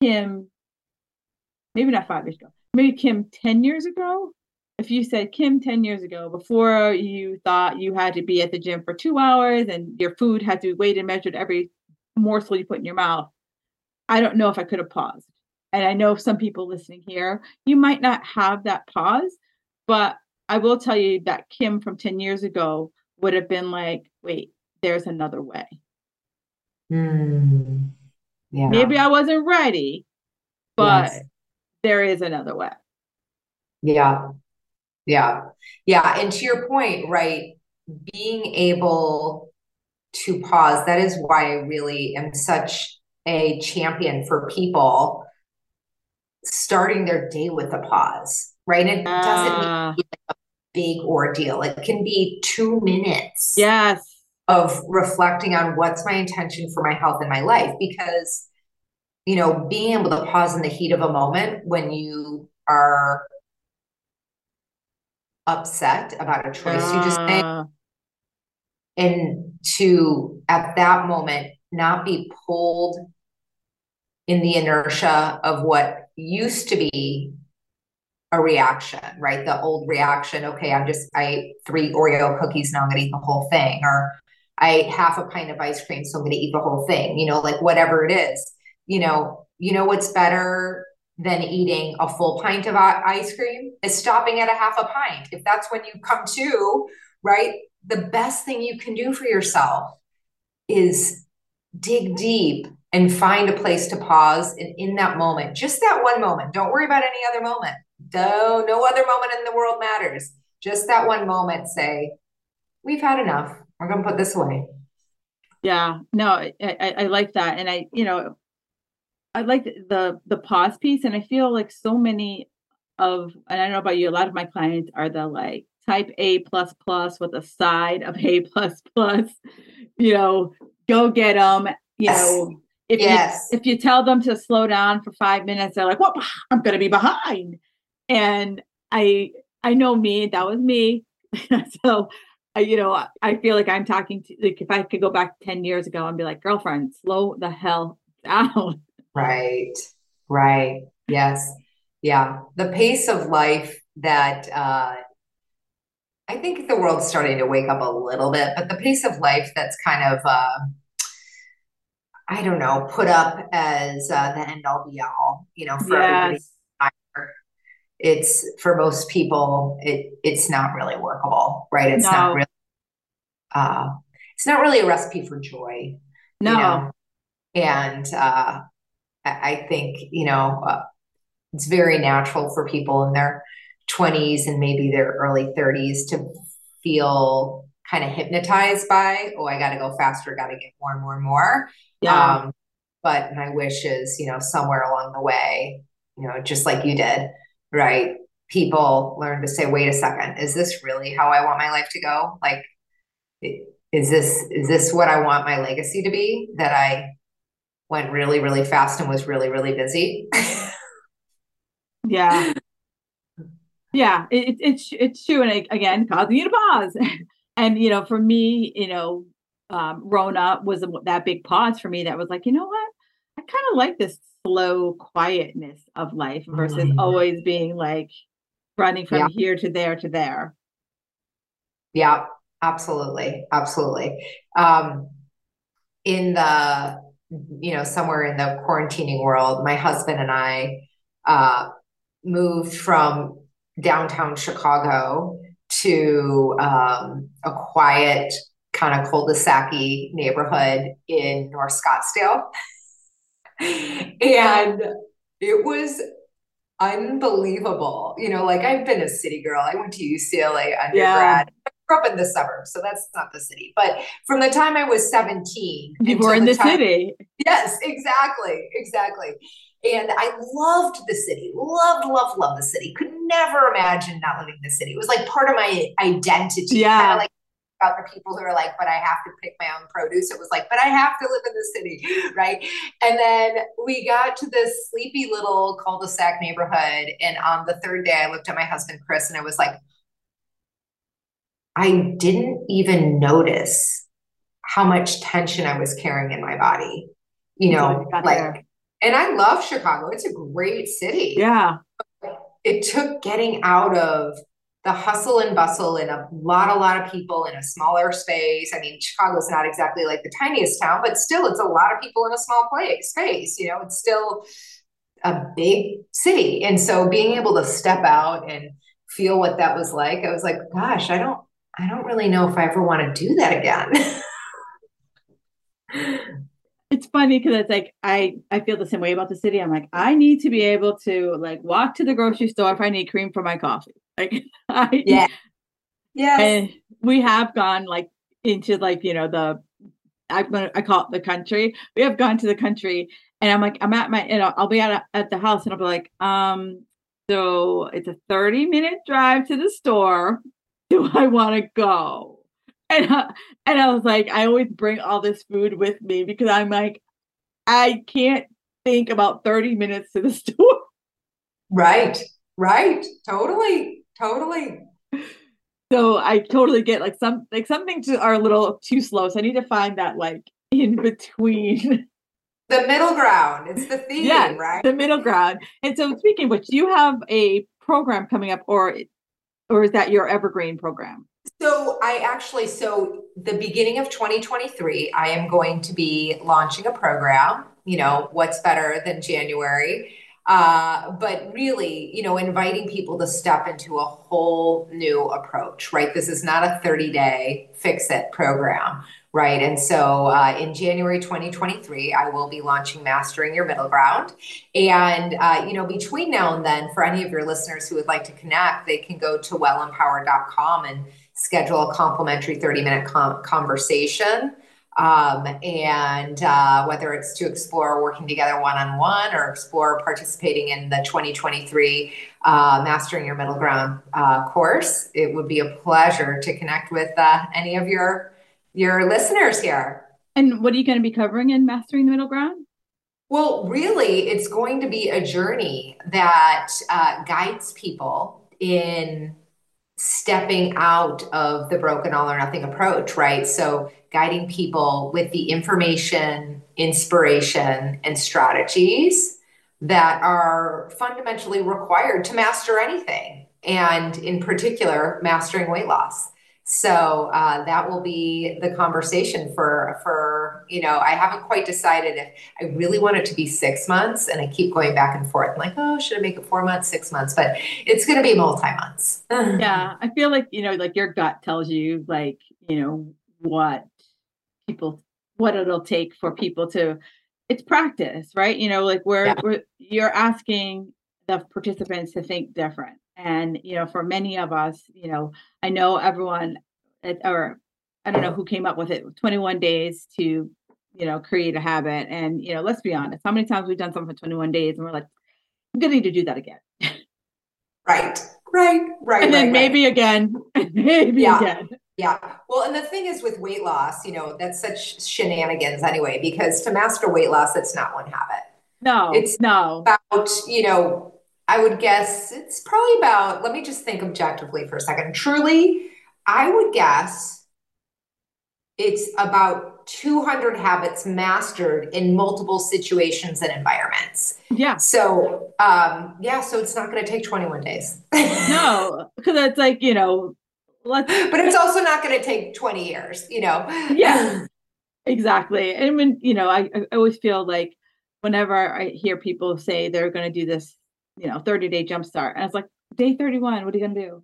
Kim, maybe not five years ago, maybe Kim 10 years ago, if you said Kim 10 years ago, before you thought you had to be at the gym for two hours and your food had to be weighed and measured every morsel you put in your mouth, I don't know if I could have paused. And I know some people listening here, you might not have that pause, but I will tell you that Kim from 10 years ago would have been like, wait, there's another way. Mm, yeah. Maybe I wasn't ready, but yes. there is another way. Yeah. Yeah. Yeah. And to your point, right, being able to pause, that is why I really am such a champion for people starting their day with a pause, right? It uh, doesn't mean ah. like a big ordeal. It can be two minutes. Yes. Of reflecting on what's my intention for my health and my life. Because, you know, being able to pause in the heat of a moment when you are upset about a choice uh. you just made ah. and to at that moment not be pulled in the inertia of what used to be a reaction, right? The old reaction, okay, I'm just, I ate three Oreo cookies, now I'm gonna eat the whole thing. Or I ate half a pint of ice cream, so I'm gonna eat the whole thing, you know, like whatever it is. You know, you know what's better than eating a full pint of uh, ice cream is stopping at a half a pint. If that's when you come to, right? The best thing you can do for yourself is dig deep and find a place to pause and in that moment, just that one moment. Don't worry about any other moment. No, no other moment in the world matters. Just that one moment, say, we've had enough. We're going to put this away. Yeah, no, I, I, I like that. And I, you know, I like the the pause piece, and I feel like so many of, and I don't know about you, a lot of my clients are the like type A plus plus with a side of A plus plus. You know, go get them. You yes. know, if yes. you if you tell them to slow down for five minutes, they're like, "Well, I'm going to be behind." And I I know me. That was me. so. I, you know, I feel like I'm talking to like if I could go back 10 years ago and be like, girlfriend, slow the hell down. Right. Right. Yes. Yeah. The pace of life that uh, I think the world's starting to wake up a little bit, but the pace of life that's kind of, uh, I don't know, put up as uh, the end all be all, you know, for yes. everybody. It's for most people, it it's not really workable, right? It's no. not really, uh, it's not really a recipe for joy. No. You know? And uh, I think, you know, uh, it's very natural for people in their 20s and maybe their early 30s to feel kind of hypnotized by, oh, I got to go faster, got to get more and more and more. Yeah. Um, but my wish is, you know, somewhere along the way, you know, just like you did, right? People learn to say, wait a second, is this really how I want my life to go? Like, is this is this what I want my legacy to be? That I went really, really fast and was really, really busy. yeah. Yeah, it, it's it's true, and again, causing you to pause. and you know, for me, you know, um, Rona was that big pause for me. That was like, you know what, I kind of like this slow quietness of life versus mm-hmm. always being like running from yeah. here to there to there. Yeah, absolutely, absolutely. Um, in the you know, somewhere in the quarantining world, my husband and I uh, moved from downtown Chicago to um, a quiet kind of cul-de-sac neighborhood in North Scottsdale. and it was unbelievable. You know, like I've been a city girl. I went to UCLA undergrad. Yeah. Grew up in the suburbs, so that's not the city. But from the time I was 17, you were in the, the time, city. Yes, exactly. Exactly. And I loved the city, loved, loved, loved the city. Could never imagine not living in the city. It was like part of my identity. Yeah. Kind of like other people who are like, but I have to pick my own produce. It was like, but I have to live in the city, right? And then we got to this sleepy little cul-de-sac neighborhood. And on the third day, I looked at my husband, Chris, and I was like, I didn't even notice how much tension I was carrying in my body. You know, like, there. and I love Chicago. It's a great city. Yeah. It took getting out of the hustle and bustle and a lot, a lot of people in a smaller space. I mean, Chicago's not exactly like the tiniest town, but still, it's a lot of people in a small place space. You know, it's still a big city, and so being able to step out and feel what that was like, I was like, gosh, I don't, I don't really know if I ever want to do that again. it's funny because it's like I I feel the same way about the city. I'm like I need to be able to like walk to the grocery store if I need cream for my coffee. Like I, yeah, yeah. And we have gone like into like you know the I'm gonna I call it the country. We have gone to the country, and I'm like I'm at my you know I'll be at at the house, and I'll be like um so it's a 30 minute drive to the store. Do I want to go? And uh, and I was like I always bring all this food with me because I'm like I can't think about 30 minutes to the store. Right. Right. Totally. Totally. So I totally get like some like some things are a little too slow. So I need to find that like in between. The middle ground. It's the theme, yeah, right? The middle ground. And so speaking of which, you have a program coming up or or is that your evergreen program? So I actually so the beginning of 2023, I am going to be launching a program. You know, what's better than January? Uh, but really, you know, inviting people to step into a whole new approach, right? This is not a 30 day fix it program, right? And so uh, in January 2023, I will be launching Mastering Your Middle Ground. And, uh, you know, between now and then, for any of your listeners who would like to connect, they can go to wellempowered.com and schedule a complimentary 30 minute com- conversation. Um, and uh, whether it's to explore working together one on one or explore participating in the 2023 uh, Mastering Your Middle Ground uh, course, it would be a pleasure to connect with uh, any of your your listeners here. And what are you going to be covering in Mastering the Middle Ground? Well, really, it's going to be a journey that uh, guides people in stepping out of the broken all or nothing approach, right? So guiding people with the information, inspiration, and strategies that are fundamentally required to master anything, and in particular, mastering weight loss. So uh, that will be the conversation for for you know I haven't quite decided if I really want it to be six months, and I keep going back and forth. I'm like, oh, should I make it four months, six months? But it's going to be multi months. yeah, I feel like you know, like your gut tells you, like you know what people, what it'll take for people to. It's practice, right? You know, like where yeah. you're asking the participants to think different and, you know, for many of us, you know, I know everyone, eh, or I don't know who came up with it 21 days to, you know, create a habit. And, you know, let's be honest, how many times we've done something for 21 days and we're like, I'm going to need to do that again. right, right, right. And then right, maybe right. again, maybe yeah. again. Yeah. Well, and the thing is with weight loss, you know, that's such shenanigans anyway, because to master weight loss, it's not one habit. No, it's no about, you know, I would guess it's probably about, let me just think objectively for a second. Truly, I would guess it's about 200 habits mastered in multiple situations and environments. Yeah. So, um, yeah, so it's not going to take 21 days. no, because it's like, you know, let's. But it's also not going to take 20 years, you know? Yeah, exactly. And when, you know, I, I always feel like whenever I hear people say they're going to do this you know, 30 day jump start. And I was like, day 31, what are you going to do?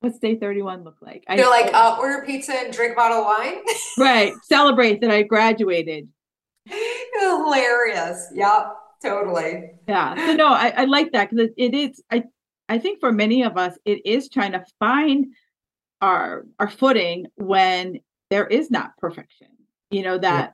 What's day 31 look like? They're like, uh, order pizza and drink bottle wine. right. Celebrate that I graduated. Hilarious. Yep, totally. Yeah. So no, I, I like that because it, it is. I I think for many of us, it is trying to find our our footing when there is not perfection. You know that yeah.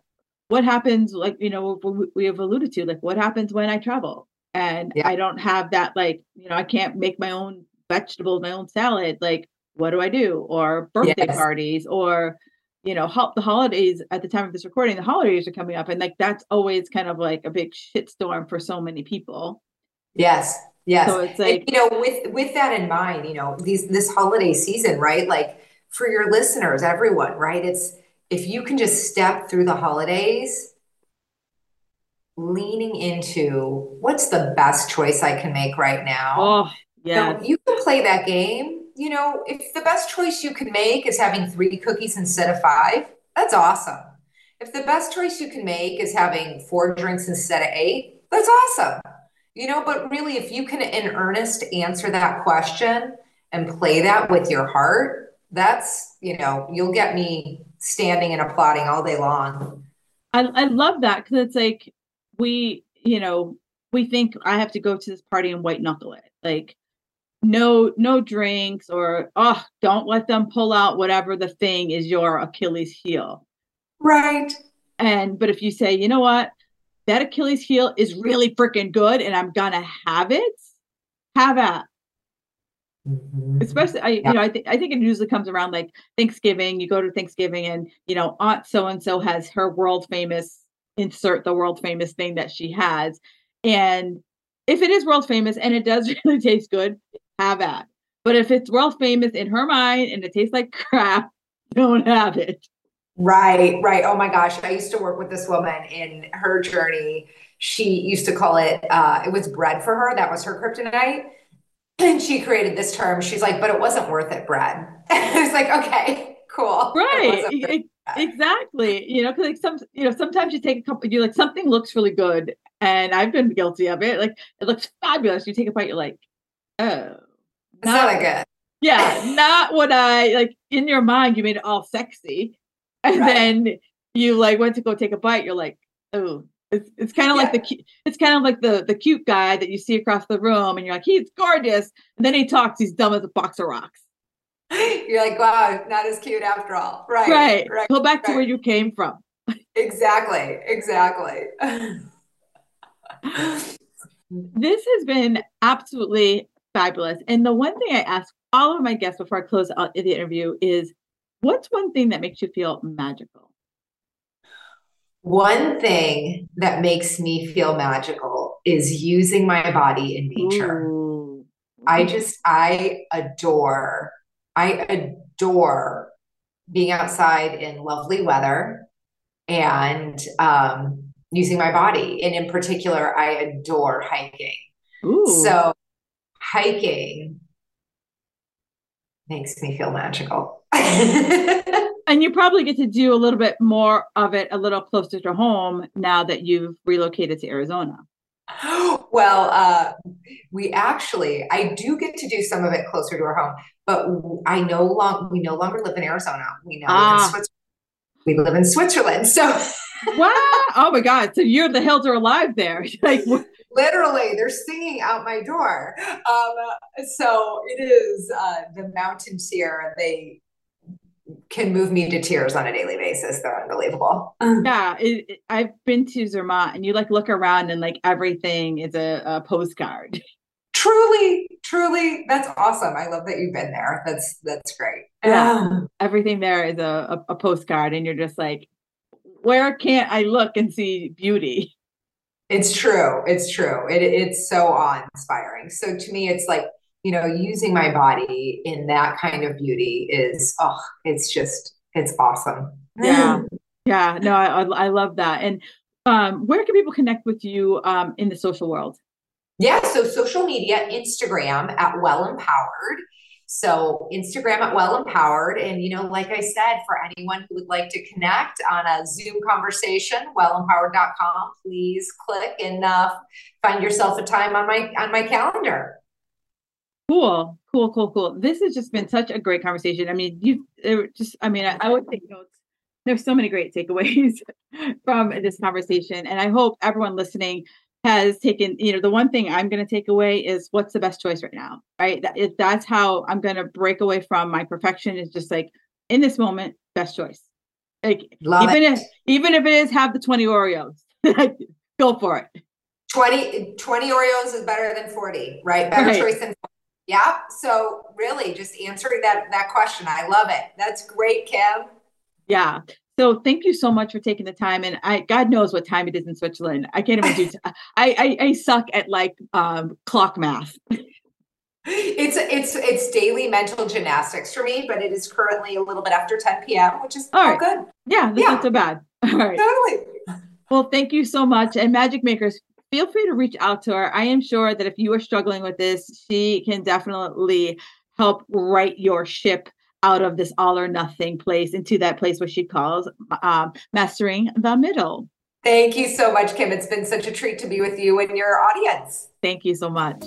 what happens, like you know, we have alluded to, like what happens when I travel and yeah. I don't have that, like you know, I can't make my own vegetables, my own salad. Like, what do I do? Or birthday yes. parties, or you know, ho- the holidays at the time of this recording, the holidays are coming up, and like that's always kind of like a big shitstorm for so many people. Yes, yes. So it's like and, you know, with with that in mind, you know, these this holiday season, right? Like for your listeners, everyone, right? It's if you can just step through the holidays leaning into what's the best choice I can make right now. Oh, yeah. So you can play that game you know, if the best choice you can make is having three cookies instead of five, that's awesome. If the best choice you can make is having four drinks instead of eight, that's awesome. You know, but really, if you can in earnest answer that question and play that with your heart, that's, you know, you'll get me standing and applauding all day long. I, I love that because it's like we, you know, we think I have to go to this party and white knuckle it. Like, no no drinks or oh don't let them pull out whatever the thing is your achilles heel right and but if you say you know what that achilles heel is really freaking good and i'm gonna have it have at mm-hmm. especially I, yeah. you know i think i think it usually comes around like thanksgiving you go to thanksgiving and you know aunt so and so has her world famous insert the world famous thing that she has and if it is world famous and it does really taste good have at. But if it's world famous in her mind and it tastes like crap, don't have it. Right, right. Oh my gosh. I used to work with this woman in her journey. She used to call it, uh, it was bread for her. That was her kryptonite. And she created this term. She's like, but it wasn't worth it, bread. I was like, okay, cool. Right. exactly. You know, because like some, you know, sometimes you take a couple, you like something looks really good. And I've been guilty of it. Like it looks fabulous. You take a bite, you're like, oh, not, not good. Yeah, not what I like in your mind. You made it all sexy, and right. then you like went to go take a bite. You're like, oh, it's, it's kind of yeah. like the it's kind of like the the cute guy that you see across the room, and you're like, he's gorgeous, and then he talks, he's dumb as a box of rocks. You're like, wow, not as cute after all. Right. Right. right Go back right. to where you came from. exactly. Exactly. this has been absolutely fabulous. And the one thing I ask all of my guests before I close out the interview is what's one thing that makes you feel magical? One thing that makes me feel magical is using my body in nature. Ooh. I just, I adore, I adore being outside in lovely weather and um, using my body. And in particular, I adore hiking. Ooh. So hiking makes me feel magical. and you probably get to do a little bit more of it a little closer to home now that you've relocated to Arizona. Well, uh, we actually, I do get to do some of it closer to our home, but I no long we no longer live in Arizona. We now ah. live in ah. Switzerland. We live in Switzerland. So wow! Oh my God! So you're the hills are alive there. like literally they're singing out my door um, so it is uh, the mountains here they can move me to tears on a daily basis they're unbelievable yeah it, it, i've been to zermatt and you like look around and like everything is a, a postcard truly truly that's awesome i love that you've been there that's that's great yeah everything there is a, a, a postcard and you're just like where can't i look and see beauty it's true. It's true. It, it's so awe inspiring. So to me, it's like, you know, using my body in that kind of beauty is, oh, it's just, it's awesome. Yeah. Yeah. No, I, I love that. And um, where can people connect with you um, in the social world? Yeah. So social media, Instagram at Well Empowered. So Instagram at Well Empowered. And, you know, like I said, for anyone who would like to connect on a Zoom conversation, wellempowered.com, please click and uh, find yourself a time on my on my calendar. Cool, cool, cool, cool. This has just been such a great conversation. I mean, you just, I mean, I, I would take notes there's so many great takeaways from this conversation. And I hope everyone listening has taken, you know, the one thing I'm going to take away is what's the best choice right now, right? That, if that's how I'm going to break away from my perfection is just like in this moment, best choice. Like Love even it. if even if it is have the 20 Oreos, go for it. 20, 20 Oreos is better than 40, right? Better right. choice than 40. Yeah. So really just answering that that question. I love it. That's great, Kim. Yeah. So thank you so much for taking the time. And I, God knows what time it is in Switzerland. I can't even do. T- I, I I suck at like um, clock math. It's it's it's daily mental gymnastics for me, but it is currently a little bit after 10 p.m., which is all right. good. Yeah, that's yeah. not so bad. All right. Totally. Well, thank you so much. And Magic Makers, feel free to reach out to her. I am sure that if you are struggling with this, she can definitely help right your ship out of this all or nothing place into that place where she calls um, mastering the middle. Thank you so much, Kim. It's been such a treat to be with you and your audience. Thank you so much.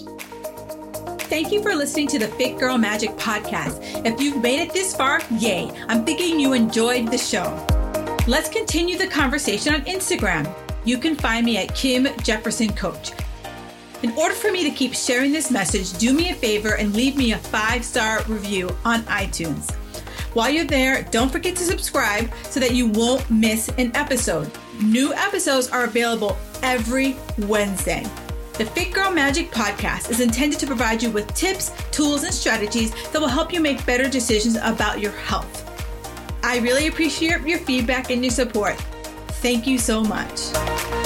Thank you for listening to the Fit Girl Magic podcast. If you've made it this far, yay. I'm thinking you enjoyed the show. Let's continue the conversation on Instagram. You can find me at Kim Jefferson Coach. In order for me to keep sharing this message, do me a favor and leave me a five star review on iTunes. While you're there, don't forget to subscribe so that you won't miss an episode. New episodes are available every Wednesday. The Fit Girl Magic podcast is intended to provide you with tips, tools, and strategies that will help you make better decisions about your health. I really appreciate your feedback and your support. Thank you so much.